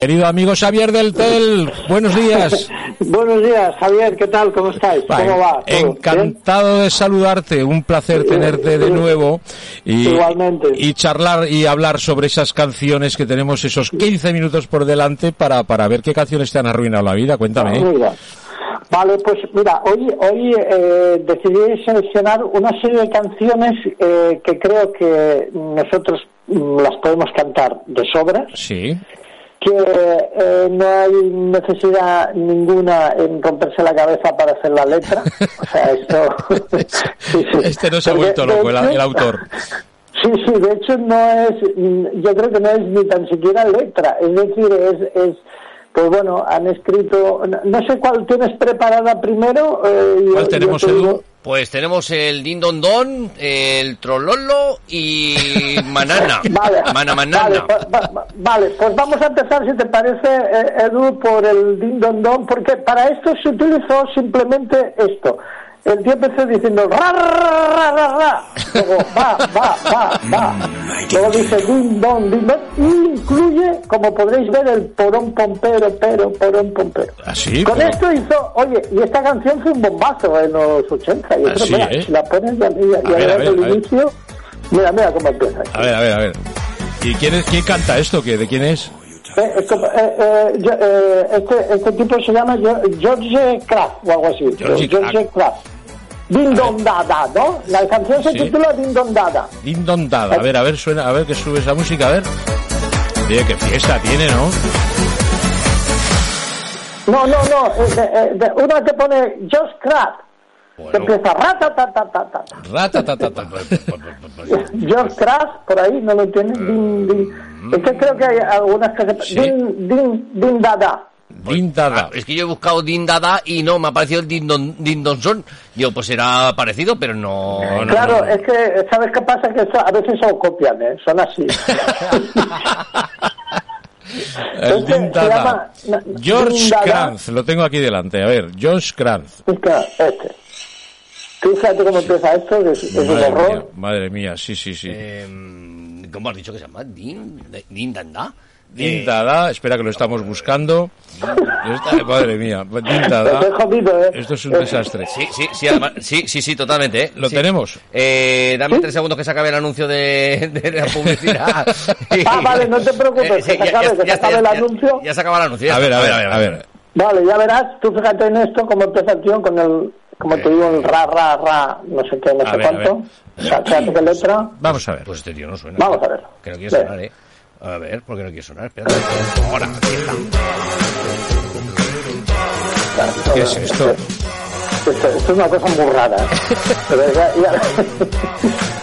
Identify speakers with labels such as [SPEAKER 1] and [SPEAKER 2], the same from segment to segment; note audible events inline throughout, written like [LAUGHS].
[SPEAKER 1] Querido amigo Xavier del TEL, buenos días. [LAUGHS]
[SPEAKER 2] buenos días, Javier, ¿qué tal? ¿Cómo estáis? ¿Cómo va?
[SPEAKER 1] Encantado de saludarte, un placer tenerte de nuevo y,
[SPEAKER 2] Igualmente.
[SPEAKER 1] y charlar y hablar sobre esas canciones que tenemos esos 15 minutos por delante para, para ver qué canciones te han arruinado la vida, cuéntame.
[SPEAKER 2] Vale, pues mira, hoy, hoy eh, decidí seleccionar una serie de canciones eh, que creo que nosotros mm, las podemos cantar de sobra.
[SPEAKER 1] Sí
[SPEAKER 2] que eh, no hay necesidad ninguna en romperse la cabeza para hacer la letra. O sea, esto... [LAUGHS]
[SPEAKER 1] Este no se ha vuelto loco, el, autor. [LAUGHS]
[SPEAKER 2] Sí, sí, de hecho no es, yo creo que no es ni tan siquiera letra, es decir, es, es pues bueno, han escrito, no sé cuál tienes preparada primero.
[SPEAKER 1] Eh, ¿Cuál tenemos, Edu?
[SPEAKER 3] Pues tenemos el Din Don Don, el Trololo y [LAUGHS] Manana.
[SPEAKER 2] vale,
[SPEAKER 3] Mana Manana.
[SPEAKER 2] Pues, vale, pues, vamos a empezar, si te parece, eh, Edu, por el Din Don Don, porque para esto se utilizó simplemente esto el tío empezó diciendo ra, ra, ra, ra, ra. Luego va, va, va, va. Luego dice din, don, din, don. Y incluye, como podréis ver, el porón pompero, pero, porón pompero.
[SPEAKER 1] Así.
[SPEAKER 2] Con esto hizo, oye, y esta canción fue un bombazo en los 80. Yo creo, mira, ¿eh? la pones y, y, y el inicio, mira, mira cómo empieza.
[SPEAKER 1] A ver, a ver, a ver. ¿Y quién, es, quién canta esto? ¿De quién es?
[SPEAKER 2] Eh, eh, este, este tipo se llama George Kraft o algo así. George, George Kraft. Din Don Dada, ¿no? La canción se titula Din Don Dada.
[SPEAKER 1] Din Don Dada. A ver, a ver, suena, a ver que sube esa música, a ver. Oye, qué fiesta tiene, ¿no?
[SPEAKER 2] No, no, no. Eh, eh, una que pone Just Crap. Bueno. Que empieza rata ta ta ta ta.
[SPEAKER 1] Rata ta ta ta.
[SPEAKER 2] Just Crap, por ahí, ¿no lo tiene? Din, din. Es que creo que hay algunas que se... Din, din, din Dada.
[SPEAKER 1] Dindada.
[SPEAKER 3] Ah, es que yo he buscado Dindada y no, me ha parecido el Dindon, Dindonson. Yo, pues era parecido, pero no.
[SPEAKER 2] claro, es que, ¿sabes qué pasa? Que a veces son copian, ¿eh? Son así. [LAUGHS]
[SPEAKER 1] el Dindada. George Kranz, lo tengo aquí delante. A ver, George Kranz.
[SPEAKER 2] Este. Fíjate cómo empieza esto, es, es
[SPEAKER 1] madre
[SPEAKER 2] un horror.
[SPEAKER 1] Mía, madre mía, sí, sí, sí.
[SPEAKER 3] Eh, ¿Cómo has dicho que se llama? ¿Din, Dindanda?
[SPEAKER 1] Dindada, espera que lo estamos buscando. Esta, madre mía, Dindada.
[SPEAKER 2] ¿eh?
[SPEAKER 1] Esto es un desastre.
[SPEAKER 3] Sí, sí, sí, además, sí, sí, sí, totalmente. ¿eh?
[SPEAKER 1] ¿Lo
[SPEAKER 3] sí.
[SPEAKER 1] tenemos?
[SPEAKER 3] Eh, dame tres segundos que se acabe el anuncio de, de la publicidad. [LAUGHS]
[SPEAKER 2] ah, vale, no te preocupes, eh, que se acabe, ya, que se acabe el anuncio.
[SPEAKER 3] Ya, se acaba el anuncio.
[SPEAKER 1] A ver, a ver, a ver, a ver.
[SPEAKER 2] Vale, ya verás, tú fíjate en esto, como empieza el tío con el, como te digo, el ra, ra, ra, no sé qué, no
[SPEAKER 1] A
[SPEAKER 2] sé
[SPEAKER 1] ver,
[SPEAKER 2] cuánto. O sea, qué letra.
[SPEAKER 1] Vamos a ver.
[SPEAKER 3] Pues este tío no suena.
[SPEAKER 2] Vamos a ver.
[SPEAKER 3] Que no quiere sonar, eh. A ver, ¿por qué no quiere sonar? Espera. Ahora, aquí está.
[SPEAKER 1] ¿Qué es esto?
[SPEAKER 2] Esto, esto es una cosa muy rara. [LAUGHS] Pero ya, ya...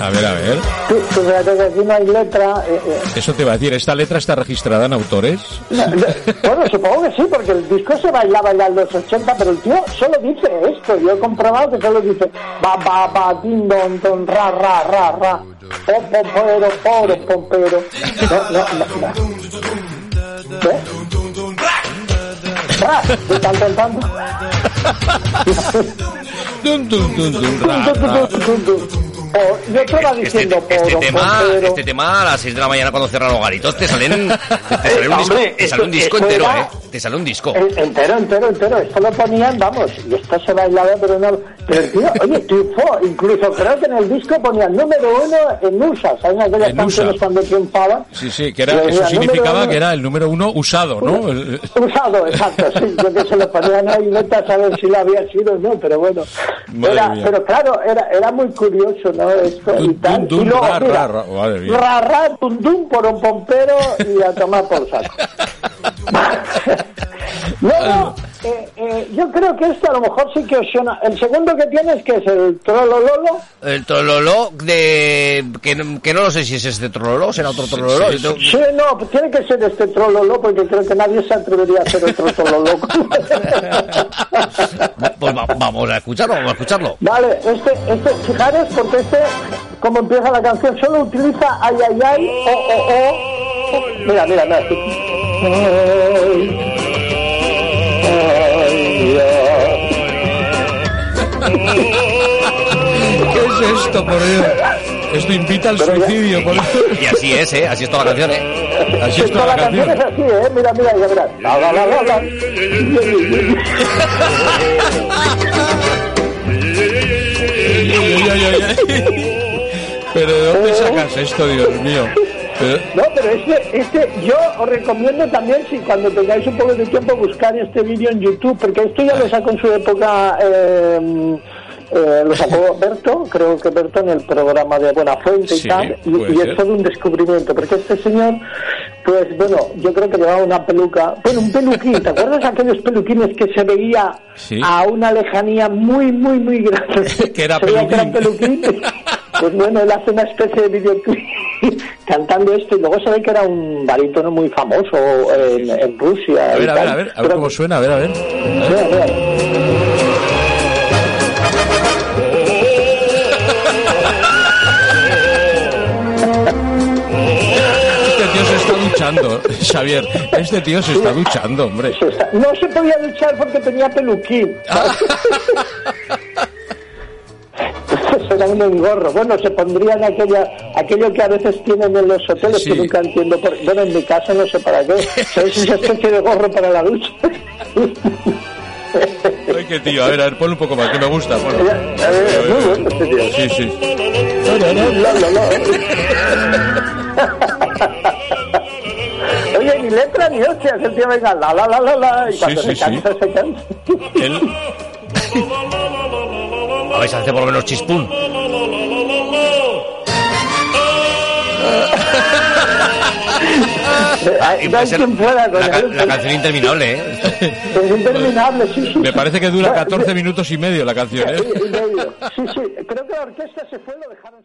[SPEAKER 1] A ver, a ver.
[SPEAKER 2] Tú, tú fíjate que aquí no hay letra. Eh, eh.
[SPEAKER 1] Eso te va a decir, ¿esta letra está registrada en autores?
[SPEAKER 2] No, no, bueno, supongo que sí, porque el disco se bailaba ya en los 80, pero el tío solo dice esto. Yo he comprobado que solo dice ba, ba, ba, din, don, don, ra, ra, ra, ra. Pom, pom, pero, poro, pom, pero. No. ¿Qué? De tanto en tanto.
[SPEAKER 1] Dun, dun, dun, dun, ra, ra.
[SPEAKER 2] Yo estaba diciendo
[SPEAKER 3] este, este tema,
[SPEAKER 2] pompero.
[SPEAKER 3] este tema a las 6 de la mañana cuando cierran los garitos te salen, [LAUGHS] te sale un disco, te sale un disco entero,
[SPEAKER 2] era-
[SPEAKER 3] eh. Te sale un disco.
[SPEAKER 2] Entero, entero, entero. Esto lo ponían, vamos, y esto se bailaba, pero no. Pero tío, oye, triunfó. Incluso creo que en el disco ponían número uno en USA. ¿Saben aquellas
[SPEAKER 1] En
[SPEAKER 2] canciones
[SPEAKER 1] USA.
[SPEAKER 2] cuando triunfaban?
[SPEAKER 1] Sí, sí, que era, eso significaba
[SPEAKER 2] uno.
[SPEAKER 1] que era el número uno usado, ¿no?
[SPEAKER 2] Usado, exacto, sí. Yo que se lo ponían ahí, vete a saber si lo había sido o no, pero bueno. Era, pero claro, era, era muy curioso, ¿no? Esto y
[SPEAKER 1] Dun,
[SPEAKER 2] tal.
[SPEAKER 1] dun, dun,
[SPEAKER 2] y luego,
[SPEAKER 1] ra,
[SPEAKER 2] mira,
[SPEAKER 1] ra, ra.
[SPEAKER 2] Ra, ra, dun, dun, por un pompero y a tomar por saco. [LAUGHS] Eh, eh, yo creo que este a lo mejor sí que os suena. El segundo que tienes, que es el Trolololo.
[SPEAKER 3] El trololo de... Que, no- que no lo sé si es este trololo, será otro trololo.
[SPEAKER 1] sí,
[SPEAKER 2] Sí, no, tiene que ser este Trololo, porque creo que nadie se atrevería a hacer otro Trololo. [LAUGHS]
[SPEAKER 3] Pues va- vamos a escucharlo, vamos a escucharlo.
[SPEAKER 2] Vale, este, este, fijaros, porque este, como empieza la canción, solo utiliza ay, ay, ay, o, o, o. Mira, mira, mira. Ay,
[SPEAKER 1] esto, por Dios? Esto invita al
[SPEAKER 2] Pero ya-
[SPEAKER 1] suicidio, por Dios. [LAUGHS]
[SPEAKER 3] Y así es, ¿eh? Así es toda la canción, ¿eh?
[SPEAKER 1] Así es toda
[SPEAKER 2] Toda
[SPEAKER 1] la
[SPEAKER 2] la canción es
[SPEAKER 1] canción.
[SPEAKER 2] así, ¿eh? Mira, mira, ya verás. La, la, la.
[SPEAKER 1] Pero ¿de dónde sacas esto, Dios mío? Pero-
[SPEAKER 2] No, pero este, este, yo os recomiendo también, si cuando tengáis un poco de tiempo, buscar este vídeo en YouTube, porque esto ya lo sacó en su época, eh, eh, lo sacó [LAUGHS] Berto, creo que Berto en el programa de Buena Fuente y
[SPEAKER 1] Sí,
[SPEAKER 2] tal, y, y es todo un descubrimiento, porque este señor, pues bueno, yo creo que llevaba una peluca, bueno, un peluquín, ¿te acuerdas aquellos peluquines que se veía
[SPEAKER 1] Sí.
[SPEAKER 2] a una lejanía muy, muy, muy grande? [LAUGHS]
[SPEAKER 1] Que era peluquín.
[SPEAKER 2] peluquines. [LAUGHS] Pues bueno, él hace una especie de videoclip cantando esto y luego se ve que era un barítono muy famoso en, en Rusia.
[SPEAKER 1] A ver, a ver, a ver, a ver cómo suena, a ver, a ver. Duchando, Xavier. Este tío se está duchando, hombre.
[SPEAKER 2] Se está- No se podía duchar porque tenía peluquín. Era un engorro. Bueno, se pondrían aquella, aquello que a veces tienen en los hoteles
[SPEAKER 1] Sí.
[SPEAKER 2] que nunca entiendo. Por, bueno, en mi casa no sé para qué. ¿Sabes esa especie de gorro para la ducha?
[SPEAKER 1] Ay, qué tío. A ver, a ver, un poco más, que me gusta. ponlo.
[SPEAKER 2] Eh, muy bueno este tío.
[SPEAKER 1] Sí, sí.
[SPEAKER 2] Oye, ni letra ni hostias, el tío venga, la, la, la, la, la, y cuando
[SPEAKER 1] Sí,
[SPEAKER 2] se
[SPEAKER 1] sí,
[SPEAKER 2] cansa, se cansa.
[SPEAKER 1] Él,
[SPEAKER 3] A ver si hace por lo menos chispún. [LAUGHS]
[SPEAKER 2] Ay,
[SPEAKER 3] Y
[SPEAKER 2] no
[SPEAKER 3] puede
[SPEAKER 2] hay
[SPEAKER 3] ser
[SPEAKER 2] quien pueda con
[SPEAKER 3] la,
[SPEAKER 2] él.
[SPEAKER 3] la canción interminable, ¿eh?
[SPEAKER 2] Es interminable, sí, sí.
[SPEAKER 1] me parece que dura 14 minutos y medio la canción, ¿eh?
[SPEAKER 2] Y. Sí, sí, creo que la orquesta se fue, lo dejaron.